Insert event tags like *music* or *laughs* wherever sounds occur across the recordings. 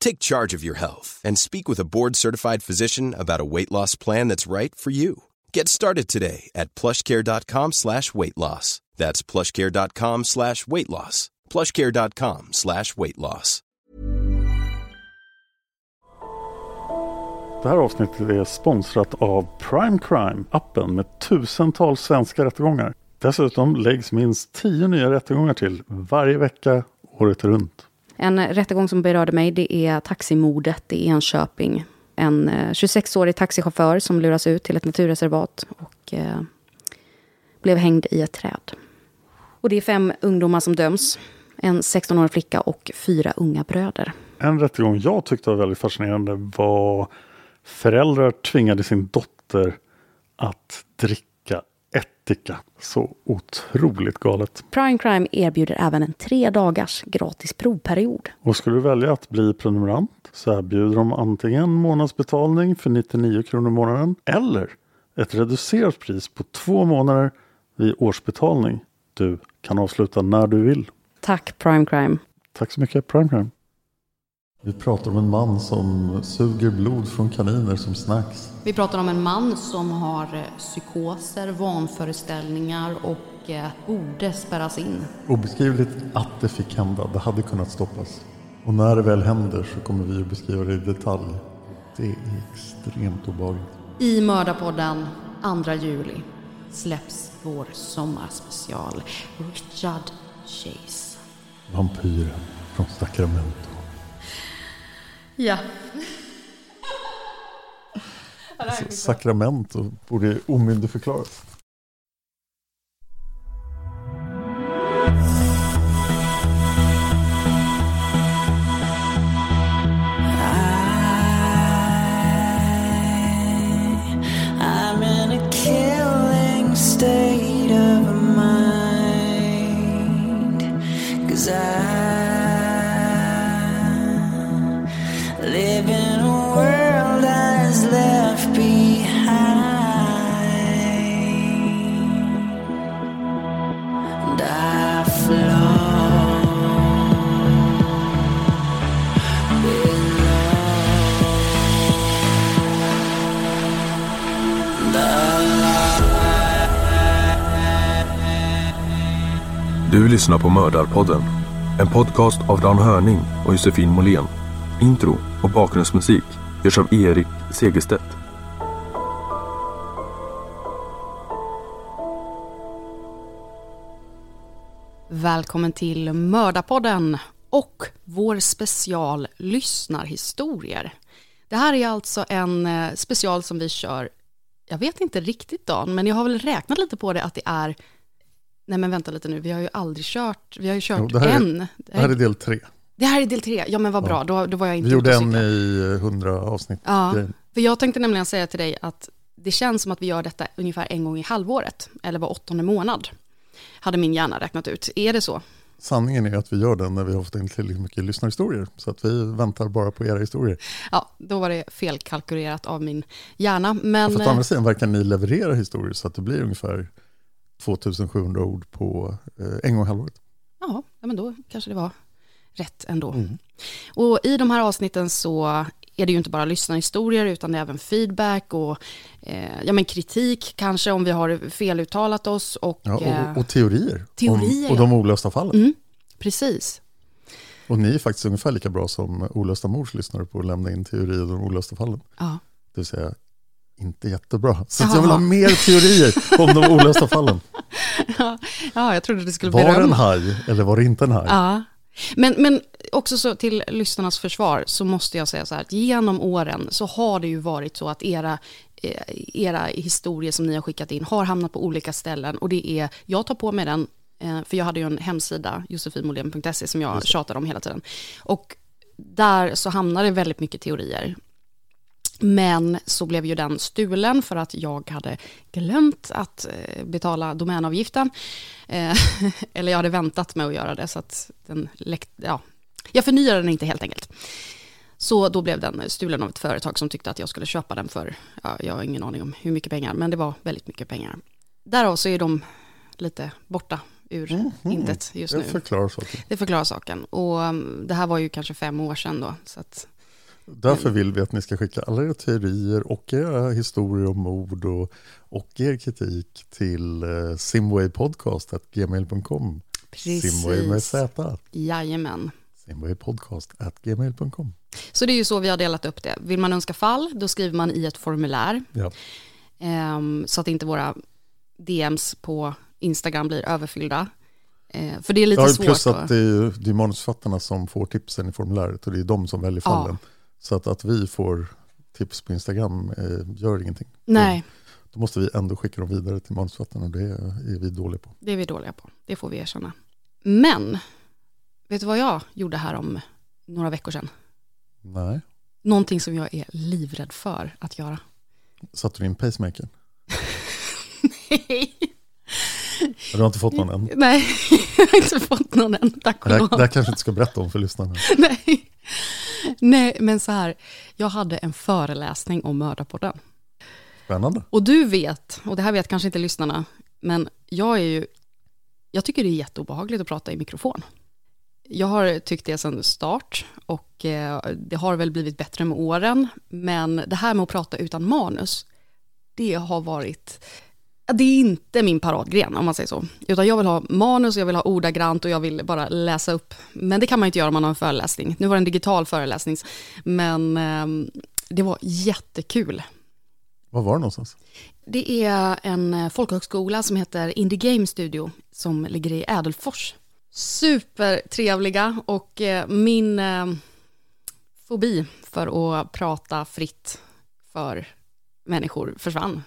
Take charge of your health and speak with a board-certified physician about a weight loss plan that's right for you. Get started today at plushcare.com slash weight loss. That's plushcare.com slash weight loss. plushcare.com slash weight loss. Det här avsnittet är sponsrat av Prime Crime, appen med tusentals svenska rättegångar. Dessutom läggs minst tio nya rättegångar till varje vecka året runt. En rättegång som berörde mig det är taximordet i Enköping. En eh, 26-årig taxichaufför som luras ut till ett naturreservat och eh, blev hängd i ett träd. Och det är fem ungdomar som döms. En 16-årig flicka och fyra unga bröder. En rättegång jag tyckte var väldigt fascinerande var föräldrar tvingade sin dotter att dricka ättika. Så otroligt galet. Prime Crime erbjuder även en tre dagars gratis provperiod. Och skulle du välja att bli prenumerant så erbjuder de antingen månadsbetalning för 99 kronor i månaden eller ett reducerat pris på två månader vid årsbetalning. Du kan avsluta när du vill. Tack Prime Crime. Tack så mycket Prime Crime. Vi pratar om en man som suger blod från kaniner som snacks. Vi pratar om en man som har eh, psykoser, vanföreställningar och eh, borde spärras in. Obeskrivligt att det fick hända. Det hade kunnat stoppas. Och när det väl händer så kommer vi att beskriva det i detalj. Det är extremt obehagligt. I Mördarpodden 2 juli släpps vår sommarspecial Richard Chase. Vampyren från Sacramento. Ja. Alltså, och borde omyndigförklaras. Lyssnar på Mördarpodden. En podcast av Dan Hörning och Josefin Måhlén. Intro och bakgrundsmusik görs av Erik Segerstedt. Välkommen till Mördarpodden och vår special Lyssnarhistorier. Det här är alltså en eh, special som vi kör, jag vet inte riktigt Dan, men jag har väl räknat lite på det att det är, nej men vänta lite nu, vi har ju aldrig kört, vi har ju kört Jo, det är- en. Det här är del tre. Det här är del tre, ja men vad bra, då, då var jag inte Vi gjorde en i hundra avsnitt. Ja, grejen. för jag tänkte nämligen säga till dig att det känns som att vi gör detta ungefär en gång i halvåret, eller var åttonde månad, hade min hjärna räknat ut. Är det så? Sanningen är att vi gör den när vi har fått in tillräckligt mycket lyssnarhistorier. Så att vi väntar bara på era historier. Ja, då var det felkalkylerat av min hjärna. Men För att å eh, andra sidan verkar ni leverera historier så att det blir ungefär 2700 ord på eh, en gång halvåret. ja, men då kanske det var rätt ändå. Mm. Och i de här avsnitten så är det ju inte bara lyssnarhistorier utan det är även feedback och eh, ja, men kritik kanske om vi har feluttalat oss. Och, Ja, eh, och, och teorier. teorier, om, och de olösta fallen. mm, precis. Och ni är faktiskt ungefär lika bra som olösta mors lyssnare på att lämna in teorier om de olösta fallen. Ja. Det vill säga inte jättebra. Så jag vill ha mer teorier om de olösta fallen. *laughs* Ja, jag trodde det skulle bli Var det en haj eller var det inte en haj? Ja. Men, men också så till lyssnarnas försvar så måste jag säga så här att genom åren så har det ju varit så att era, eh, era historier som ni har skickat in har hamnat på olika ställen och det är, jag tar på mig den, eh, för jag hade ju en hemsida, josefinmolén.se som jag tjatade om hela tiden. Och där så hamnar det väldigt mycket teorier. Men så blev ju den stulen för att jag hade glömt att eh, betala domänavgiften. Eh, *laughs* Eller jag hade väntat med att göra det så att den läckte, ja. Jag förnyade den inte helt enkelt. Så då blev den stulen av ett företag som tyckte att jag skulle köpa den för, ja, jag har ingen aning om hur mycket pengar, men det var väldigt mycket pengar. Därav så är de lite borta ur intet just Det nu. förklarar saken. Det förklarar saken. Och um, det här var ju kanske fem år sedan då. Så att, Därför vill vi att ni ska skicka alla era teorier och era historier om mord och, och er kritik till eh, simwaypodcast.gmail.com Simway med Z. Jajamän. Simwaypodcast.gmail.com Så det är ju så vi har delat upp det. Vill man önska fall, då skriver man i ett formulär. Ja. ehm, så att inte våra DMs på Instagram blir överfyllda. Eh, för det är lite Ja, svårt. plus då. att det är, det är manusförfattarna som får tipsen i formuläret och det är de som väljer Ja. Så att, att vi får tips på Instagram eh, gör ingenting. Nej, Då måste vi ändå skicka dem vidare till manusförfattarna. Det är vi dåliga på. det är vi dåliga på. Det får vi erkänna. Men, vet du vad jag gjorde här om några veckor sedan? Nej. Någonting som jag är livrädd för att göra. Satte du in pacemaker? *laughs* Du har inte fått någon än? Nej, *laughs* jag har inte fått någon än, tack och lov. det här kanske inte ska berätta om för lyssnarna. *laughs* Nej. *laughs* Nej, men så här, jag hade en föreläsning om mördarpodden. Spännande. Och du vet, och det här vet kanske inte lyssnarna, men jag är ju, jag tycker det är jätteobehagligt att prata i mikrofon. Jag har tyckt det sedan start och eh, det har väl blivit bättre med åren, men det här med att prata utan manus, det har varit, det är inte min paradgren om man säger så. Utan jag vill ha manus, jag vill ha ordagrant och jag vill bara läsa upp. Men det kan man inte göra om man har en föreläsning. Nu var det en digital föreläsning, men eh, det var jättekul. Var var det någonstans? Det är en eh, folkhögskola som heter Indie Game Studio som ligger i Ädelfors. Supertrevliga och eh, min eh, fobi för att prata fritt för människor försvann.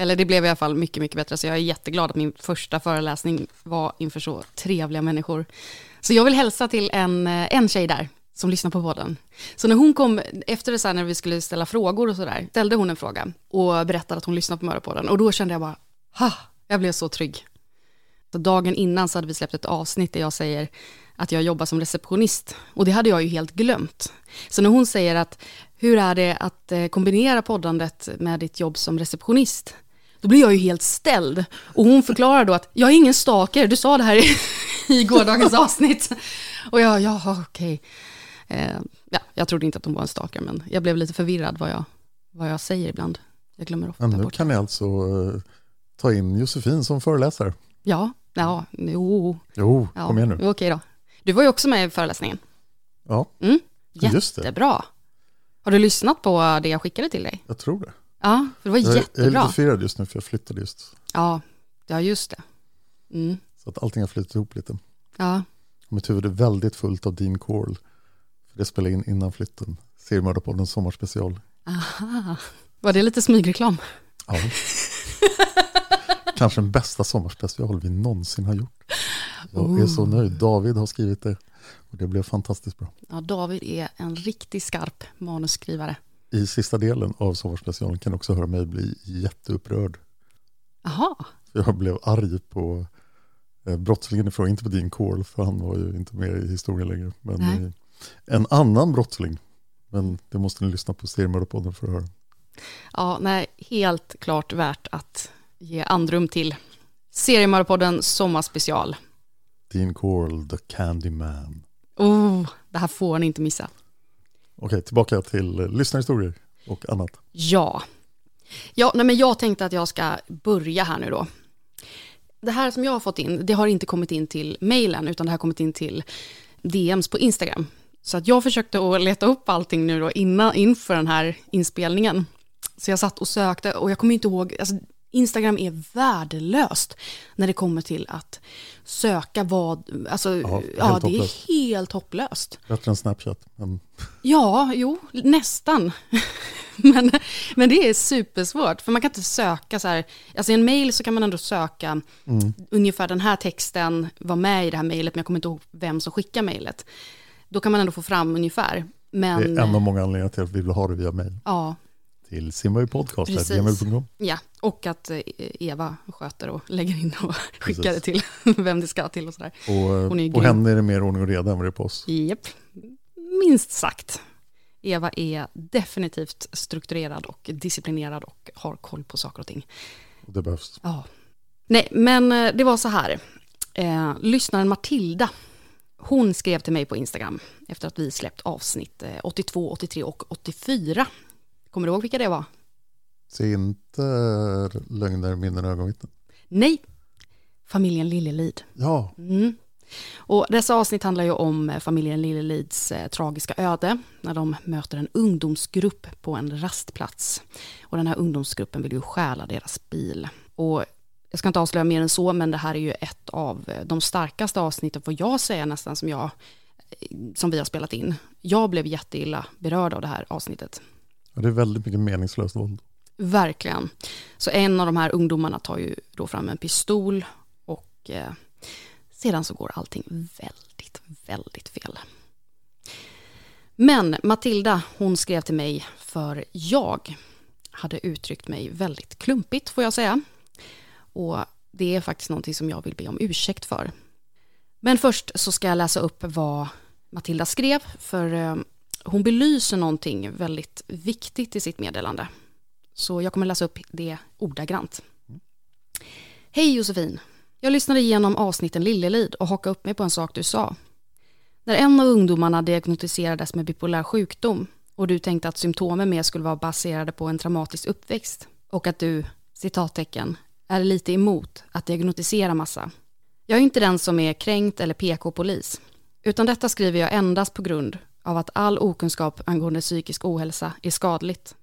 Eller det blev i alla fall mycket, mycket bättre. Så jag är jätteglad att min första föreläsning var inför så trevliga människor. Så jag vill hälsa till en, eh, en tjej där som lyssnar på podden. Så när hon kom, efter det så här, när vi skulle ställa frågor och sådär, ställde hon en fråga och berättade att hon lyssnar på Mördarpodden. Och då kände jag bara, ha, jag blev så trygg. Så dagen innan så hade vi släppt ett avsnitt där jag säger att jag jobbar som receptionist. Och det hade jag ju helt glömt. Så när hon säger att hur är det att eh, kombinera poddandet med ditt jobb som receptionist? Då blir jag ju helt ställd. Och hon förklarar då att jag är ingen stalker, du sa det här i, *laughs* i gårdagens avsnitt. Och jag, jaha okej. Eh, ja, jag trodde inte att hon var en stalker, men jag blev lite förvirrad vad jag, vad jag säger ibland. Jag glömmer ofta Men nu bort. kan ni alltså eh, ta in Josefin som föreläsare. Ja, ja, jo. Jo, Ja, kom igen nu. Okej då. Du var ju också med i föreläsningen. Ja, Mm, Just det. jättebra. Har du lyssnat på det jag skickade till dig? jag tror det. Ja, för det var Jag, är- jag är jättebra. lite firad just nu för jag flyttade just. Ja, ja, just det. Mm. Så att allting har flyttat ihop lite. Ja, Mitt huvud är väldigt fullt av Dean Corll. För det spelade in innan flytten. Seriemördarpoddens sommarspecial. aha. Var det lite smygreklam? Ja. Kanske den bästa sommarspecial vi någonsin har gjort. Jag är så nöjd. David har skrivit det. Och det blev fantastiskt bra. Ja, David är en riktigt skarp manusskrivare. I sista delen av sommarspecialen kan också höra mig bli jätteupprörd. Jaha, Jag blev arg på eh, brottslingen ifrån, inte på Dean Corll, för han var ju inte med i historien längre. Men eh, en annan brottsling. Men det måste ni lyssna på Seriemördarpodden för att höra. ja, nej, helt klart värt att ge andrum till. Seriemördarpodden Sommarspecial. Dean Corll, The Candyman. Oh, det här får ni inte missa. Okej, tillbaka till lyssnarhistorier och annat. Ja. Ja, nej men jag tänkte att jag ska börja här nu då. Det här som jag har fått in, det har inte kommit in till mejlen, utan det har kommit in till DMs på Instagram. Så att jag försökte att leta upp allting nu då innan, inför den här inspelningen. Så jag satt och sökte och jag kommer inte ihåg, alltså Instagram är värdelöst när det kommer till att söka vad, alltså Ja, ja, det är hopplöst. helt hopplöst. Bättre än Snapchat. Men Ja, jo, nästan. *laughs* men, men det är supersvårt, för man kan inte söka så här, alltså i en mail så kan man ändå söka Mm. ungefär den här texten var med i det här mejlet, men jag kommer inte ihåg vem som skickar mejlet. Då kan man ändå få fram ungefär. Men, det är en av många anledningar till att vi vill ha det via mail. ja, Till Precis. simwaypodcast.gmail.com. ja, och att eh, Eva sköter och lägger in och *laughs* skickar Precis. det till *laughs* vem det ska till och sådär. Och Hon är eh, på grym. henne är det mer ordning och reda än vad det är på oss. Japp, minst sagt. Eva är definitivt strukturerad och disciplinerad och har koll på saker och ting. Och det behövs. Ja. Nej, men eh, det var så här. Eh, lyssnaren Matilda, hon skrev till mig på Instagram efter att vi släppt avsnitt eh, 82, 83 och 84. Kommer du ihåg vilka det var? Se inte lögner, minnen och ögonvittnen. Nej, familjen Lillelid. Ja, Mm. Och dessa avsnitt handlar ju om eh, familjen Lillelids eh, tragiska öde när de möter en ungdomsgrupp på en rastplats. Och den här ungdomsgruppen vill ju stjäla deras bil. Och jag ska inte avslöja mer än så, men det här är ju ett av eh, de starkaste avsnitten, får jag säga nästan, som, jag, som vi har spelat in. Jag blev jätteilla berörd av det här avsnittet det är väldigt mycket meningslöst våld. Verkligen. Så en av de här ungdomarna tar ju då fram en pistol och eh, sedan så går allting väldigt, väldigt fel. Men Matilda, hon skrev till mig för jag hade uttryckt mig väldigt klumpigt får jag säga. Och det är faktiskt någonting som jag vill be om ursäkt för. Men först så ska jag läsa upp vad Matilda skrev för eh, hon belyser någonting väldigt viktigt i sitt meddelande. Så jag kommer läsa upp det ordagrant. Hej Josefin. Jag lyssnade igenom avsnitten Lillelid och hakade upp mig på en sak du sa. När en av ungdomarna diagnostiserades med bipolär sjukdom och du tänkte att symptomen mer skulle vara baserade på en traumatisk uppväxt och att du, citattecken, är lite emot att diagnostisera massa. Jag är inte den som är kränkt eller PK-polis, utan detta skriver jag endast på grund av att all okunskap angående psykisk ohälsa är skadligt.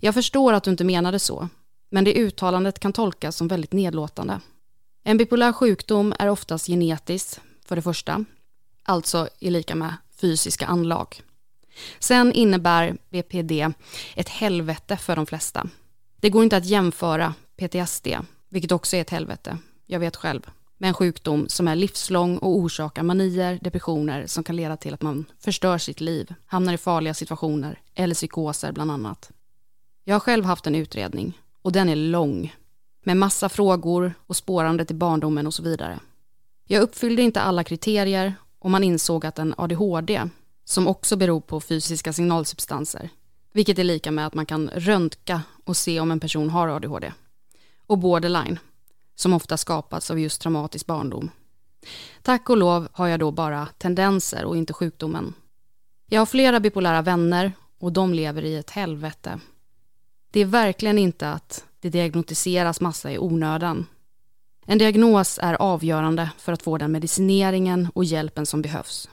Jag förstår att du inte menade så, men det uttalandet kan tolkas som väldigt nedlåtande. En bipolär sjukdom är oftast genetisk, för det första, alltså är lika med fysiska anlag. Sen innebär BPD ett helvete för de flesta. Det går inte att jämföra PTSD, vilket också är ett helvete, jag vet själv, med en sjukdom som är livslång och orsakar manier, depressioner som kan leda till att man förstör sitt liv, hamnar i farliga situationer eller psykoser bland annat. Jag har själv haft en utredning och den är lång med massa frågor och spårande till barndomen och så vidare. Jag uppfyllde inte alla kriterier och man insåg att en ADHD, som också beror på fysiska signalsubstanser, vilket är lika med att man kan röntga och se om en person har ADHD, och borderline, som ofta skapats av just traumatisk barndom. Tack och lov har jag då bara tendenser och inte sjukdomen. Jag har flera bipolära vänner och de lever i ett helvete. Det är verkligen inte att det diagnostiseras massa i onödan. En diagnos är avgörande för att få den medicineringen och hjälpen som behövs.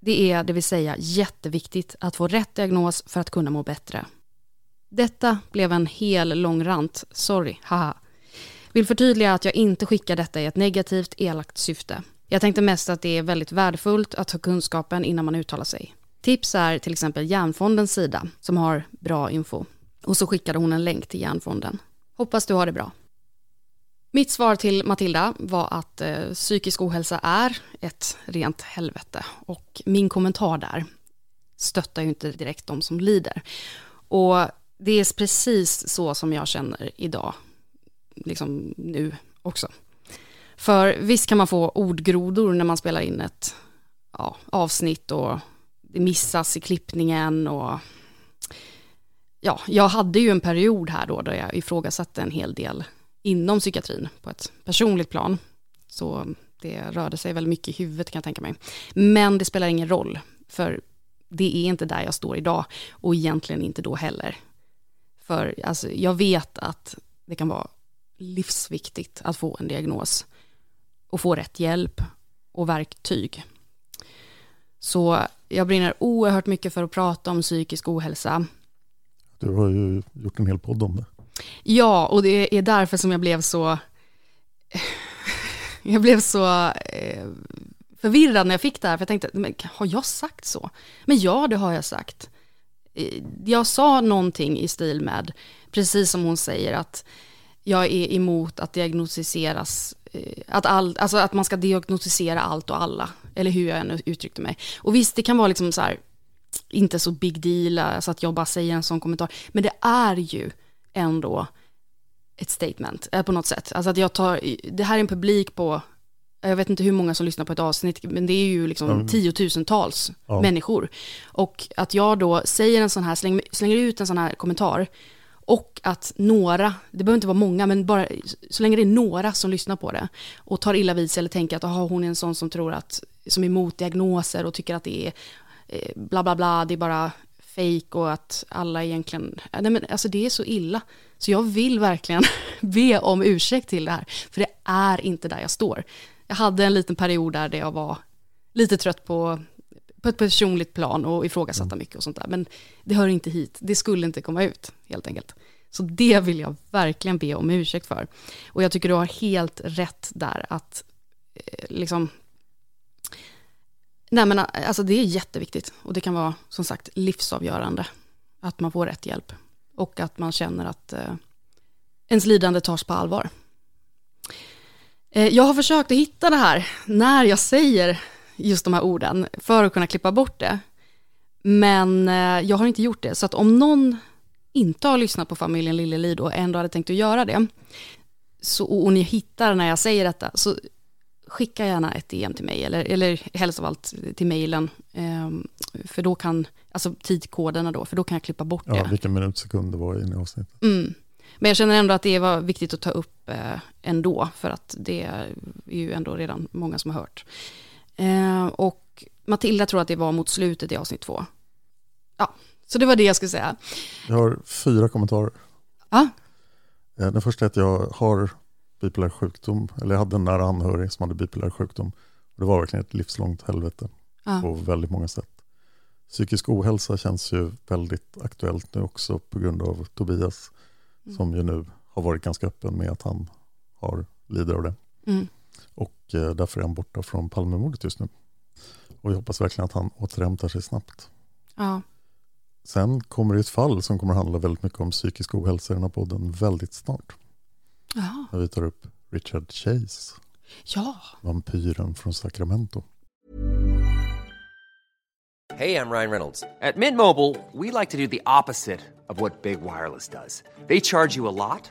Det är, det vill säga, jätteviktigt att få rätt diagnos för att kunna må bättre. Detta blev en hel lång rant, sorry, haha. Vill förtydliga att jag inte skickar detta i ett negativt, elakt syfte. Jag tänkte mest att det är väldigt värdefullt att ha kunskapen innan man uttalar sig. Tips är till exempel Järnfondens sida som har bra info. Och så skickade hon en länk till Järnfonden. Hoppas du har det bra. Mitt svar till Matilda var att eh, psykisk ohälsa är ett rent helvete. Och min kommentar där stöttar ju inte direkt de som lider. Och det är precis så som jag känner idag, liksom nu också. För visst kan man få ordgrodor när man spelar in ett ja, avsnitt och det missas i klippningen och ja, jag hade ju en period här då där jag ifrågasatte en hel del inom psykiatrin på ett personligt plan. Så det rörde sig väl mycket i huvudet kan jag tänka mig. Men det spelar ingen roll, för det är inte där jag står idag och egentligen inte då heller. För alltså, jag vet att det kan vara livsviktigt att få en diagnos och få rätt hjälp och verktyg. Så jag brinner oerhört mycket för att prata om psykisk ohälsa. Du har ju gjort en hel podd om det. Ja, och det är därför som jag blev så... *laughs* Jag blev så eh, förvirrad när jag fick det här, för jag tänkte, men, har jag sagt så? Men ja, det har jag sagt. Eh, Jag sa någonting i stil med, precis som hon säger, att jag är emot att diagnostiseras, eh, att, all, alltså att man ska diagnostisera allt och alla, eller hur jag än uttryckte mig. Och visst, det kan vara liksom så här, inte så big deal, alltså att jag bara säger en sån kommentar, men det är ju ändå ett statement eh, på något sätt. Alltså att jag tar, det här är en publik på, jag vet inte hur många som lyssnar på ett avsnitt, men det är ju liksom Mm. tiotusentals Ja. människor. Och att jag då säger en sån här, slänger, slänger ut en sån här kommentar, och att några, det behöver inte vara många, men bara så länge det är några som lyssnar på det och tar illa vid sig eller tänker att aha, hon är en sån som tror att, som är emot diagnoser och tycker att det är eh, bla bla bla, det är bara fejk och att alla egentligen, nej men alltså det är så illa. Så jag vill verkligen *laughs* be om ursäkt till det här, för det är inte där jag står. Jag hade en liten period där jag var lite trött på, på ett personligt plan och ifrågasatta mycket och sånt där, men det hör inte hit, det skulle inte komma ut helt enkelt. Så det vill jag verkligen be om ursäkt för. Och jag tycker du har helt rätt där att eh, liksom Nej men alltså det är jätteviktigt och det kan vara som sagt livsavgörande att man får rätt hjälp och att man känner att eh, ens lidande tas på allvar. Eh, jag har försökt att hitta det här när jag säger just de här orden för att kunna klippa bort det. Men eh, jag har inte gjort det, så att om någon inte har lyssnat på familjen Lillelid och ändå hade tänkt att göra det, så, och ni hittar när jag säger detta, så skicka gärna ett DM till mig, eller, eller helst av allt till mejlen, ehm, för då kan, alltså tidkoderna då, för då kan jag klippa bort Ja, det. vilken minut sekund det var i avsnittet. Mm. Men jag känner ändå att det var viktigt att ta upp eh, ändå, för att det är ju ändå redan många som har hört. Eh, och Matilda tror att det var mot slutet i avsnitt två. Ja, så det var det jag skulle säga. Jag har fyra kommentarer. Ja, Eh, Den första är att jag har bipolär sjukdom, eller jag hade en nära anhörig som hade bipolär sjukdom. Det var verkligen ett livslångt helvete ja. på väldigt många sätt. Psykisk ohälsa känns ju väldigt aktuellt nu också på grund av Tobias Mm. som ju nu har varit ganska öppen med att han har, lider av det. Mm. Och eh, därför är han borta från Palmemordet just nu. Och jag hoppas verkligen att han återhämtar sig snabbt. ja. Sen kommer det ett fall som kommer handla väldigt mycket om psykisk ohälsa i den här podden väldigt snart. ja. När vi tar upp Richard Chase, ja. vampyren från Sacramento. Hey, I'm Ryan Reynolds. At Mint Mobile, we like to do the opposite of what Big Wireless does. They charge you a lot,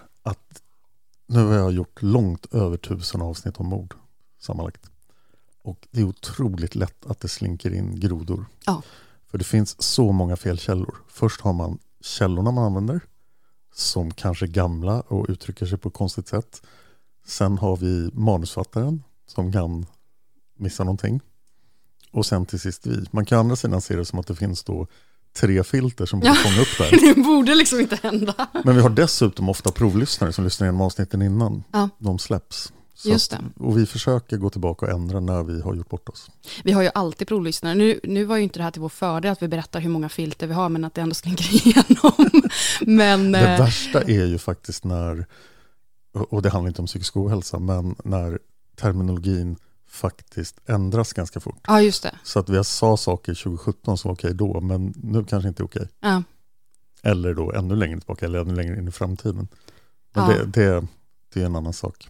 nu har jag gjort långt över tusen avsnitt om mord sammanlagt. Och det är otroligt lätt att det slinker in grodor. Ja. För det finns så många felkällor. Först har man källorna man använder som kanske är gamla och uttrycker sig på ett konstigt sätt. Sen har vi manusfattaren som kan missa någonting. Och sen till sist vi. Man kan å andra sidan se det som att det finns då tre filter som borde fånga upp det. *laughs* Det borde liksom inte hända. Men vi har dessutom ofta provlyssnare som lyssnar igenom avsnitten innan Ja. de släpps. Så Just att-. Och vi försöker gå tillbaka och ändra när vi har gjort bort oss. Vi har ju alltid provlyssnare. Nu, nu var ju inte det här till vår fördel att vi berättar hur många filter vi har, men att det ändå slinker *laughs* igenom. Men Det eh, värsta är ju faktiskt när, och det handlar inte om psykisk ohälsa, men när terminologin faktiskt ändras ganska fort. ja, just det. Så att vi sa saker 2017 som var okej då, men nu kanske inte är okej. Ja. Eller då ännu längre tillbaka, eller ännu längre in i framtiden. Men Ja. det, det, det är en annan sak.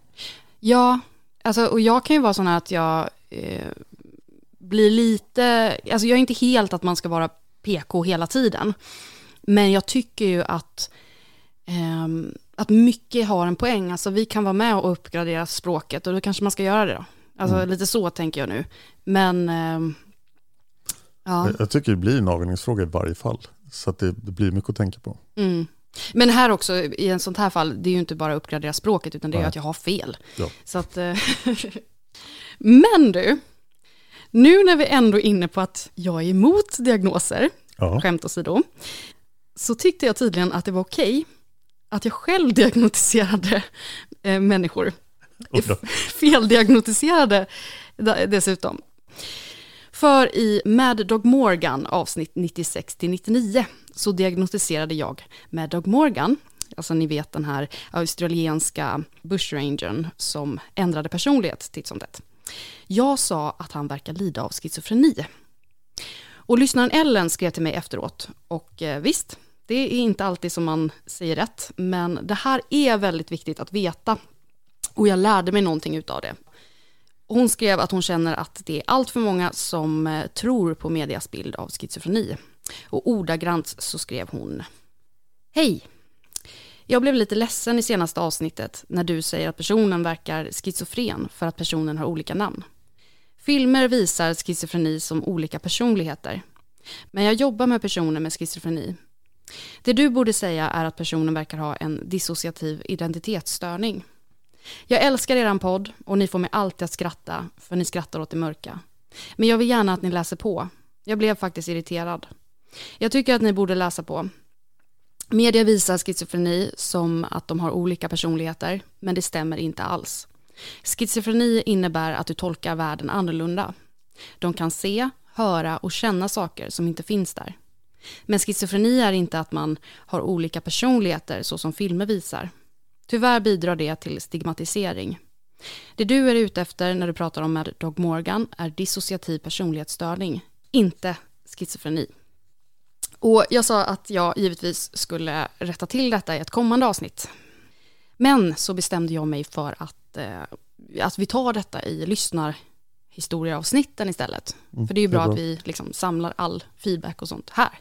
Ja, alltså, och jag kan ju vara sån här att jag eh, blir lite, alltså jag är inte helt att man ska vara PK hela tiden. Men jag tycker ju att, ehm, att mycket har en poäng. Alltså vi kan vara med och uppgradera språket och då kanske man ska göra det då. Alltså Mm. lite så tänker jag nu. Men, ehm, ja. Jag, jag tycker det blir en avvägningsfråga i varje fall. Så att det, det blir mycket att tänka på. Mm. Men här också, i en sånt här fall, det är ju inte bara att uppgradera språket, utan det är ju att jag har fel. Ja. Så att, eh, *laughs* Men du, nu när vi ändå är inne på att jag är emot diagnoser, Ja. skämt åsido, så tyckte jag tydligen att det var okej att jag själv *laughs* diagnostiserade eh, människor. *laughs* Feldiagnostiserade dessutom. För i Mad Dog Morgan avsnitt 96-99 så diagnostiserade jag Mad Dog Morgan, alltså ni vet den här australienska bushrangern som ändrade personlighet titt som tätt. Jag sa att han verkar lida av schizofreni. Och lyssnaren Ellen skrev till mig efteråt och eh, visst, det är inte alltid som man säger rätt, men det här är väldigt viktigt att veta och jag lärde mig någonting utav det. Hon skrev att hon känner att det är allt för många som eh, tror på medias bild av schizofreni. Och ordagrant så skrev hon Hej! Jag blev lite ledsen i senaste avsnittet när du säger att personen verkar schizofren för att personen har olika namn. Filmer visar schizofreni som olika personligheter. Men jag jobbar med personer med schizofreni. Det du borde säga är att personen verkar ha en dissociativ identitetsstörning. Jag älskar eran podd och ni får mig alltid att skratta, för ni skrattar åt det mörka. Men jag vill gärna att ni läser på. Jag blev faktiskt irriterad. Jag tycker att ni borde läsa på. Media visar schizofreni som att de har olika personligheter, men det stämmer inte alls. Schizofreni innebär att du tolkar världen annorlunda. De kan se, höra och känna saker som inte finns där. Men schizofreni är inte att man har olika personligheter så som filmer visar. Tyvärr bidrar det till stigmatisering. Det du är ute efter när du pratar om Mad Dog Morgan är dissociativ personlighetsstörning, inte schizofreni. Och jag sa att jag givetvis skulle rätta till detta i ett kommande avsnitt. Men så bestämde jag mig för att, eh, att vi tar detta i lyssnarhistorieavsnitten istället. Mm, för det är ju det bra, bra. att vi liksom samlar all feedback och sånt här.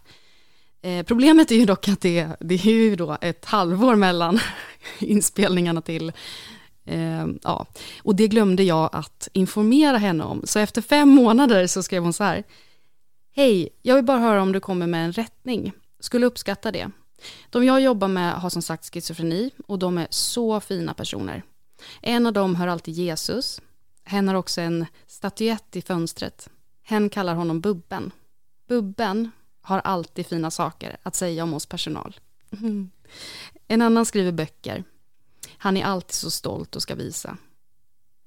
Eh, problemet är ju dock att det, det är ju då ett halvår mellan *laughs* inspelningarna till Eh, ja, och det glömde jag att informera henne om. Så efter fem månader så skrev hon så här. Hej, jag vill bara höra om du kommer med en rättning. Skulle uppskatta det. De jag jobbar med har som sagt schizofreni och de är så fina personer. En av dem hör alltid Jesus. Hen har också en statyett i fönstret. Hen kallar honom Bubben. Bubben har alltid fina saker att säga om oss personal. Mm. En annan skriver böcker. Han är alltid så stolt och ska visa.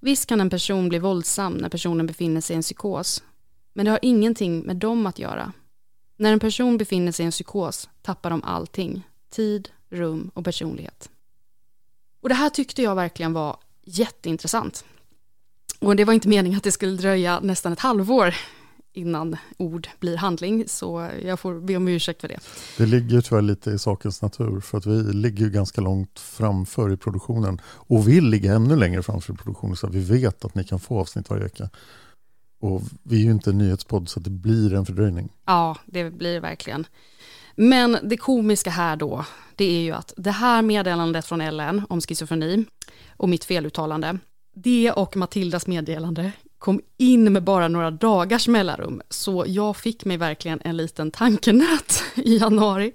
Visst kan en person bli våldsam när personen befinner sig i en psykos, men det har ingenting med dem att göra. När en person befinner sig i en psykos tappar de allting, tid, rum och personlighet. Och det här tyckte jag verkligen var jätteintressant. Och det var inte meningen att det skulle dröja nästan ett halvår innan ord blir handling, så jag får be om ursäkt för det. Det ligger ju tyvärr lite i sakens natur för att vi ligger ganska långt framför i produktionen och vill ligga ännu längre framför i produktionen så att vi vet att ni kan få avsnitt varje vecka. Och vi är ju inte en nyhetspodd så det blir en fördröjning. Ja, det blir det verkligen. Men det komiska här då, det är ju att det här meddelandet från Ellen om schizofreni och mitt feluttalande, det och Matildas meddelande kom in med bara några dagars mellanrum, så jag fick mig verkligen en liten tankenöt *laughs* i januari.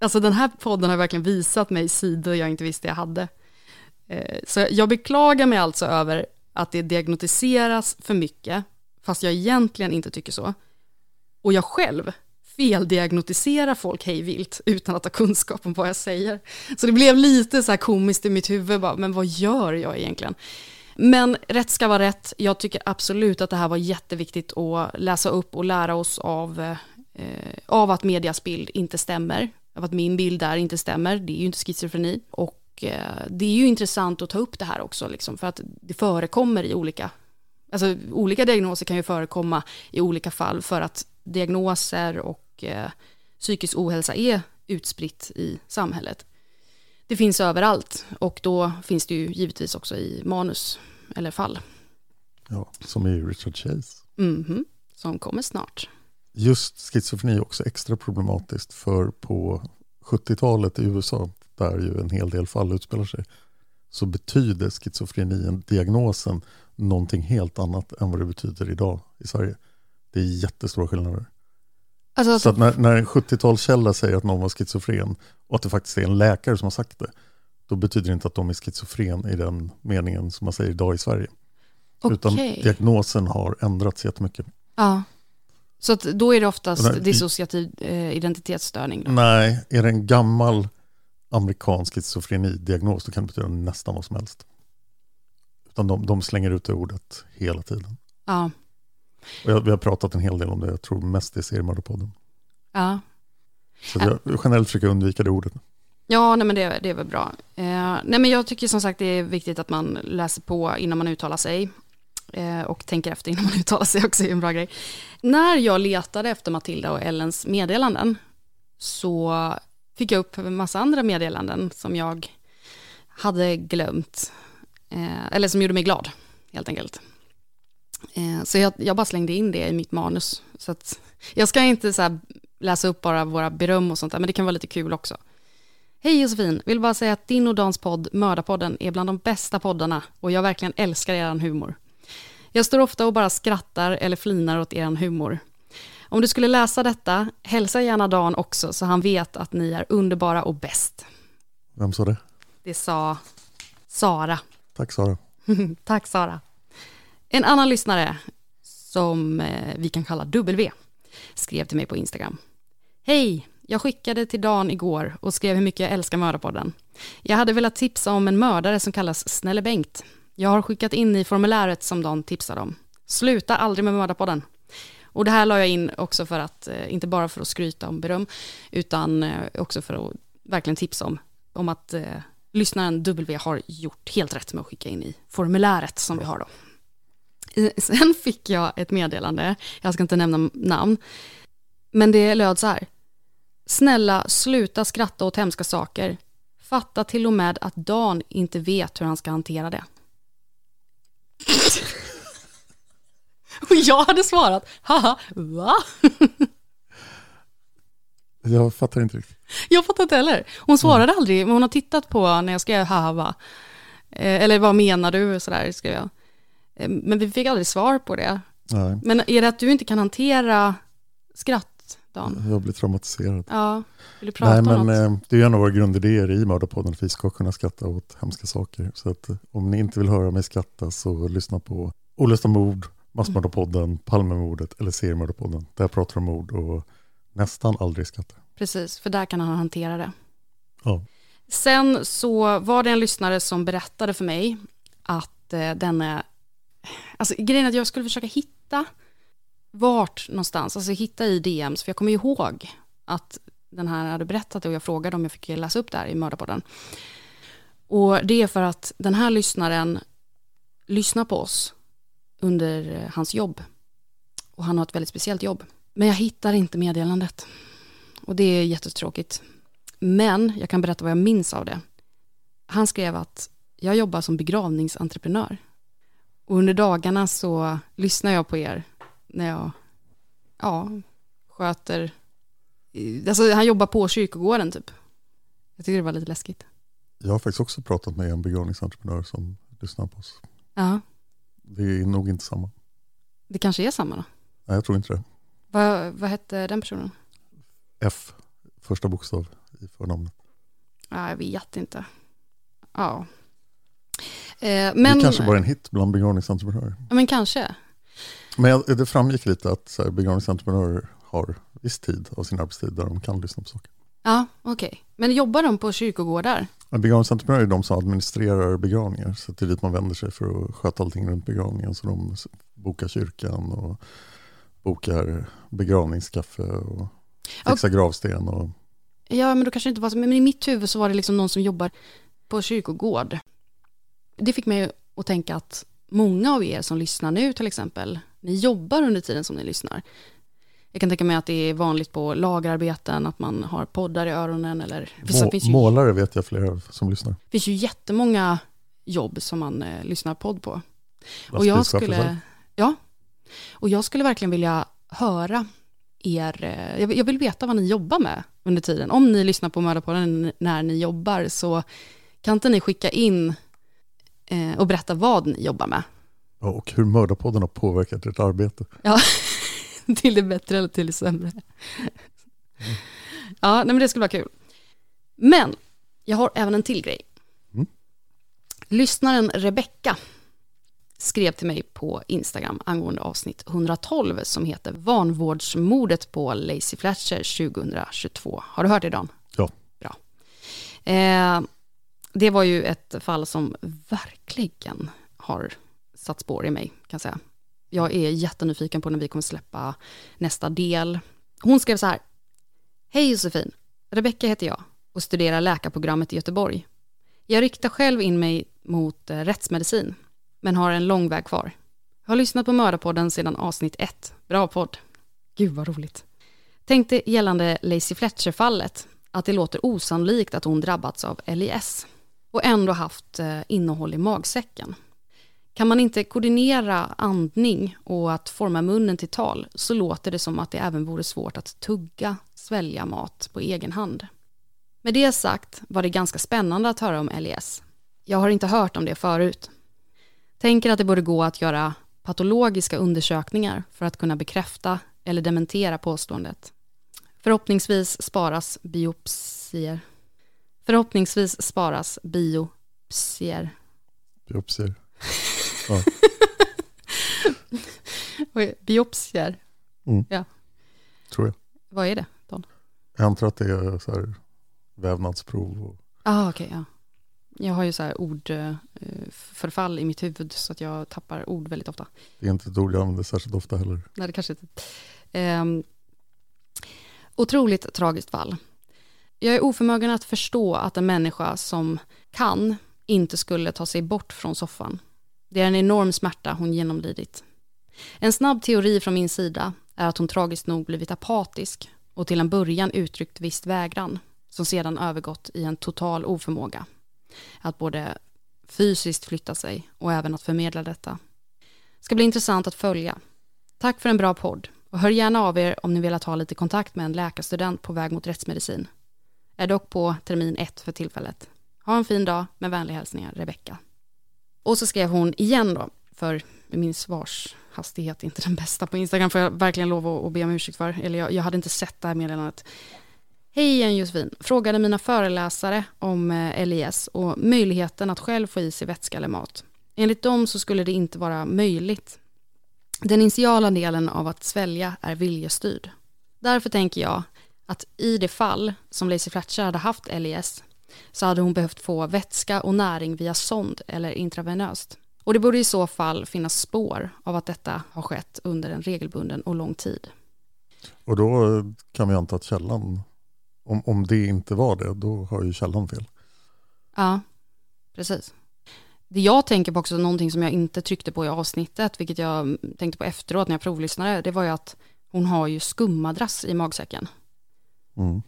Alltså den här podden har verkligen visat mig sidor jag inte visste jag hade. Eh, så jag beklagar mig alltså över att det diagnostiseras för mycket, fast jag egentligen inte tycker så. Och jag själv feldiagnostiserar folk hejvilt utan att ha kunskap om vad jag säger. Så det blev lite så här komiskt i mitt huvud, bara, men vad gör jag egentligen? Men rätt ska vara rätt. Jag tycker absolut att det här var jätteviktigt att läsa upp och lära oss av, eh, av att medias bild inte stämmer. Av att min bild där inte stämmer. Det är ju inte schizofreni. Och eh, det är ju intressant att ta upp det här också, liksom, för att det förekommer i olika Alltså olika diagnoser kan ju förekomma i olika fall för att diagnoser och eh, psykisk ohälsa är utspritt i samhället. Det finns överallt och då finns det ju givetvis också i manus eller fall. Ja, som i Richard Chase. Mhm, som kommer snart. Just schizofreni är också extra problematiskt för på 70-talet i USA, där ju en hel del fall utspelar sig, så betyder schizofrenin, diagnosen, någonting helt annat än vad det betyder idag i Sverige. Det är jättestora skillnader. Alltså, Så att när, när en 70-talskälla säger att någon var schizofren och att det faktiskt är en läkare som har sagt det, då betyder det inte att de är schizofren i den meningen som man säger idag i Sverige. Utan Okej. diagnosen har ändrats jättemycket. Ja. Så att då är det oftast i- dissociativ eh, identitetsstörning. Då. Nej, är det en gammal amerikansk schizofreni-diagnos då kan det betyda nästan vad som helst. Utan de, de slänger ut det ordet hela tiden. Ja. Jag, vi har pratat en hel del om det, jag tror mest i seriemördarpodden. Ja. Så jag generellt försöker undvika det ordet. Ja, nej men det, det är väl bra. Eh, nej men jag tycker som sagt det är viktigt att man läser på innan man uttalar sig. Eh, och tänker efter innan man *laughs* uttalar sig också är en bra grej. När jag letade efter Matilda och Ellens meddelanden så fick jag upp en massa andra meddelanden som jag hade glömt. Eh, eller som gjorde mig glad, helt enkelt. Eh, så jag, jag bara slängde in det i mitt manus. Så att, jag ska inte så läsa upp bara våra beröm och sånt där, men det kan vara lite kul också. Hej Josefin, vill bara säga att din och Dans podd, Mördarpodden, är bland de bästa poddarna och jag verkligen älskar er humor. Jag står ofta och bara skrattar eller flinar åt er humor. Om du skulle läsa detta, hälsa gärna Dan också så han vet att ni är underbara och bäst. Vem sa det? Det sa Sara. Tack Sara. *laughs* Tack Sara. En annan lyssnare, som eh, vi kan kalla W, skrev till mig på Instagram. Hej, jag skickade till Dan igår och skrev hur mycket jag älskar Mördarpodden. Jag hade velat tipsa om en mördare som kallas Snälle Bengt. Jag har skickat in i formuläret som Dan tipsade om. Sluta aldrig med Mördarpodden. Och det här la jag in också för att, eh, inte bara för att skryta om beröm, utan eh, också för att verkligen tipsa om, om att eh, lyssnaren W har gjort helt rätt med att skicka in i formuläret som vi har då. Sen fick jag ett meddelande, jag ska inte nämna namn, men det löd så här. Snälla, sluta skratta åt hemska saker. Fatta till och med att Dan inte vet hur han ska hantera det. *laughs* Och jag hade svarat, haha, va? *laughs* Jag fattar inte riktigt. Jag fattar inte heller. Hon svarade aldrig, men hon har tittat på när jag skrev haha, va? Eh, Eller vad menar du? Sådär skrev jag. Eh, Men vi fick aldrig svar på det. Nej, Men är det att du inte kan hantera skratt, Dan? jag blir traumatiserad. Ja, vill du prata Nej, om men något? eh, det är en av våra grundidéer i Mördarpodden att vi ska kunna skratta åt hemska saker. Så att eh, om ni inte vill höra mig skratta så lyssna på Olösta mord, Massmördarpodden, Palmemordet eller Seriemördarpodden. Där pratar om mord och nästan aldrig skrattar. Precis, för där kan han hantera det. Ja. Sen så var det en lyssnare som berättade för mig att eh, denne, alltså grejen är att jag skulle försöka hitta vart någonstans, alltså hitta i DMs, för jag kommer ihåg att den här hade berättat det och jag frågade om jag fick läsa upp det här i Mördarpodden. Och det är för att den här lyssnaren lyssnar på oss under hans jobb. Och han har ett väldigt speciellt jobb. Men jag hittar inte meddelandet. Och det är jättetråkigt. Men jag kan berätta vad jag minns av det. Han skrev att jag jobbar som begravningsentreprenör. Och under dagarna så lyssnar jag på er när jag ja, sköter... Alltså han jobbar på kyrkogården typ. Jag tycker det var lite läskigt. Jag har faktiskt också pratat med en begravningsentreprenör som lyssnar på oss. Ja, Det är nog inte samma. det kanske är samma då. Nej, jag tror inte det. Vad, vad hette den personen? F, första bokstav i förnamnet. Ja, jag vet inte. Ja. Eh, det men, kanske bara är en hit bland begravningsentreprenörer. ja, men kanske. Men det framgick lite att så här, begravningsentreprenörer har viss tid av sin arbetstid där de kan lyssna på saker. Ja, okej. Men jobbar de på kyrkogårdar? Men Begravningsentreprenörer är de som administrerar begravningar. Så det är dit man vänder sig för att sköta allting runt begravningen. Så de bokar kyrkan och bokar begravningskaffe och fixar gravsten. Och, Ja, men då kanske det inte var så. Men i mitt huvud så var det liksom någon som jobbar på kyrkogård. Det fick mig att tänka att många av er som lyssnar nu till exempel, ni jobbar under tiden som ni lyssnar. Jag kan tänka mig att det är vanligt på lagerarbeten, att man har poddar i öronen eller... må, finns, ju, målare vet jag flera som lyssnar. finns ju jättemånga jobb som man eh, lyssnar podd på. Och jag skulle, ja, och jag skulle verkligen vilja höra er, eh, jag vill, jag vill veta vad ni jobbar med under tiden. Om ni lyssnar på Mördarpodden när ni jobbar så kan inte ni skicka in eh, och berätta vad ni jobbar med. Ja, och hur Mördarpodden har påverkat ert arbete. Ja, *laughs* till det bättre eller till det sämre. Ja, nej, men det skulle vara kul. Men jag har även en till grej. Mm. Lyssnaren Rebecka skrev till mig på Instagram angående avsnitt 112 som heter Vanvårdsmordet på Lacey Fletcher 2022. Har du hört det Dan? Ja. Bra. Eh, det var ju ett fall som verkligen har satt spår i mig, kan jag säga. Jag är jättenyfiken på när vi kommer släppa nästa del. Hon skrev så här. Hej Josefin, Rebecka heter jag och studerar läkarprogrammet i Göteborg. Jag riktar själv in mig mot eh, rättsmedicin, men har en lång väg kvar. Jag har lyssnat på Mördarpodden sedan avsnitt ett. Bra podd. Gud vad roligt. Tänkte gällande Lacey Fletcher-fallet att det låter osannolikt att hon drabbats av LIS och ändå haft eh, innehåll i magsäcken. Kan man inte koordinera andning och att forma munnen till tal så låter det som att det även vore svårt att tugga, svälja mat på egen hand. Med det sagt var det ganska spännande att höra om LIS. Jag har inte hört om det förut. Tänker att det borde gå att göra patologiska undersökningar för att kunna bekräfta eller dementera påståendet. Förhoppningsvis sparas biopsier. Förhoppningsvis sparas biopsier. Biopsier. *laughs* Ja. Biopsier, Tror jag. vad är det? Don? Jag antar att det är så här vävnadsprov. Och, Ah, okej, ja. Jag har ju så här ordförfall i mitt huvud så att jag tappar ord väldigt ofta. det är inte ett ord jag använder särskilt ofta heller. Nej, det kanske inte. Ehm, otroligt tragiskt fall. Jag är oförmögen att förstå att en människa som kan inte skulle ta sig bort från soffan. Det är en enorm smärta hon genomlidit. En snabb teori från min sida är att hon tragiskt nog blivit apatisk och till en början uttryckt visst vägran som sedan övergått i en total oförmåga att både fysiskt flytta sig och även att förmedla detta. Ska bli intressant att följa. Tack för en bra podd och hör gärna av er om ni vill ha lite kontakt med en läkarstudent på väg mot rättsmedicin. Är dock på termin ett för tillfället. Ha en fin dag, med vänliga hälsningar Rebecka. Och så skrev hon igen då, för min svarshastighet är inte den bästa på Instagram, får jag verkligen lov att, att be om ursäkt för. Eller jag, jag hade inte sett det här meddelandet. Hej igen Josefin, frågade mina föreläsare om eh, LIS och möjligheten att själv få i sig vätska eller mat. Enligt dem så skulle det inte vara möjligt. Den initiala delen av att svälja är viljestyrd. Därför tänker jag att i det fall som Lacey Fletcher hade haft LIS så hade hon behövt få vätska och näring via sond eller intravenöst. Och det borde i så fall finnas spår av att detta har skett under en regelbunden och lång tid. Och då kan vi anta att källan, om, om det inte var det, då har ju källan fel. Ja, precis. Det jag tänker på också, någonting som jag inte tryckte på i avsnittet, vilket jag tänkte på efteråt när jag provlyssnade, det var ju att hon har ju skummadrass i magsäcken. Mm.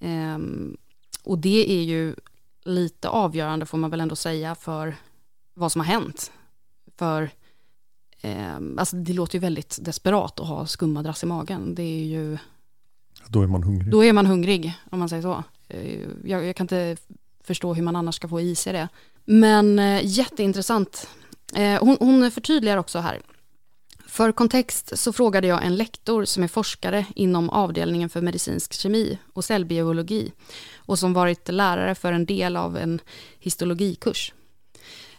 Ehm, och det är ju lite avgörande får man väl ändå säga för vad som har hänt. För ehm, alltså det låter ju väldigt desperat att ha skummadrass i magen. Det är ju, Då är man hungrig. då är man hungrig om man säger så. Eh, Jag, jag kan inte förstå hur man annars ska få i sig det. Men eh, jätteintressant. Eh, hon, hon förtydligar också här. För kontext så frågade jag en lektor som är forskare inom avdelningen för medicinsk kemi och cellbiologi och som varit lärare för en del av en histologikurs.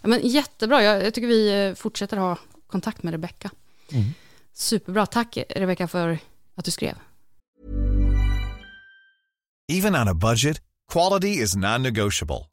Ja, men jättebra, jag, jag tycker vi eh, fortsätter ha kontakt med Rebecka. Mm. Superbra, tack Rebecka för att du skrev. Even on a budget, quality is non-negotiable.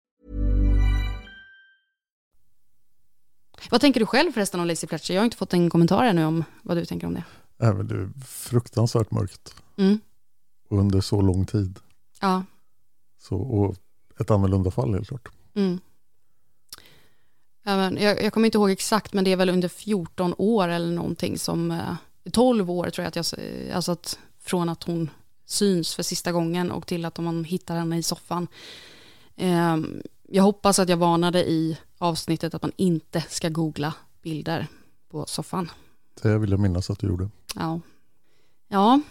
Vad tänker du själv förresten om Lazy Fletcher? Jag har inte fått en kommentar ännu om vad du tänker om det. Även det är fruktansvärt mörkt. Mm. Under så lång tid. Ja. Så, och ett annorlunda fall helt klart. Mm. Jag, jag kommer inte ihåg exakt, men det är väl under 14 år eller någonting som, eh, 12 år tror jag att jag, alltså att från att hon syns för sista gången och till att man hittar henne i soffan. Jag hoppas att jag varnade i avsnittet att man inte ska googla bilder på soffan. Det vill jag minnas att du gjorde. Ja. Ja,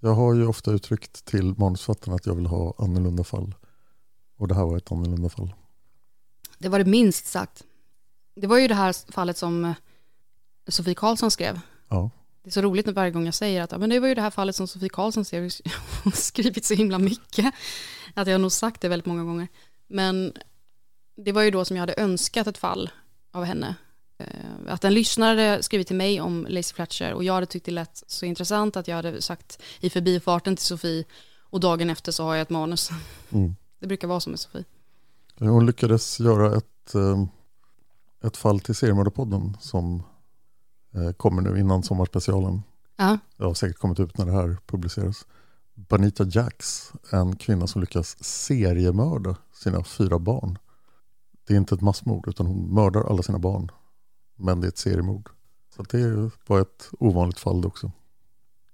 Jag har ju ofta uttryckt till manusförfattarna att jag vill ha annorlunda fall. Och det här var ett annorlunda fall. det var det minst sagt. Det var ju det här fallet som eh, Sofie Karlsson skrev. Ja. Det är så roligt när varje gång jag säger att ja, men det var ju det här fallet som Sofie Karlsson skrev. Har *laughs* skrivit så himla mycket. Att jag har nog sagt det väldigt många gånger. Men det var ju då som jag hade önskat ett fall av henne. Eh, Att en lyssnare skrivit till mig om Lazy Fletcher och jag hade tyckt det lät så intressant att jag hade sagt i förbifarten till Sofie och dagen efter så har jag ett manus. Mm. *laughs* Det brukar vara så med Sofie. Hon lyckades göra ett, eh, ett fall till Seriemördarpodden som eh, kommer nu innan sommarspecialen. Ja, Det har säkert kommit ut när det här publiceras. Banita Jax, en kvinna som lyckas seriemörda sina fyra barn. Det är inte ett massmord utan hon mördar alla sina barn. Men det är ett seriemord. Så det var ett ovanligt fall det också.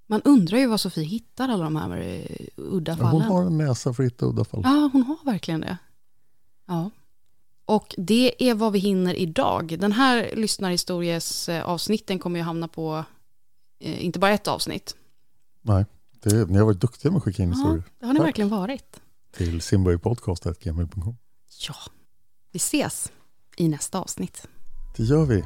man undrar ju var Sofie hittar alla de här eh, udda Ja, fallen. hon har en näsa för att hitta udda fall. Ja, hon har verkligen det. Ja. Och det är vad vi hinner idag. Den här lyssnarhistories avsnitten kommer ju hamna på eh, inte bara ett avsnitt. Nej, det, ni har varit duktiga med att skicka in historier. det har ni Tack. verkligen varit. Till simborgpodcast.gmail.com. Ja, vi ses i nästa avsnitt. Det gör vi.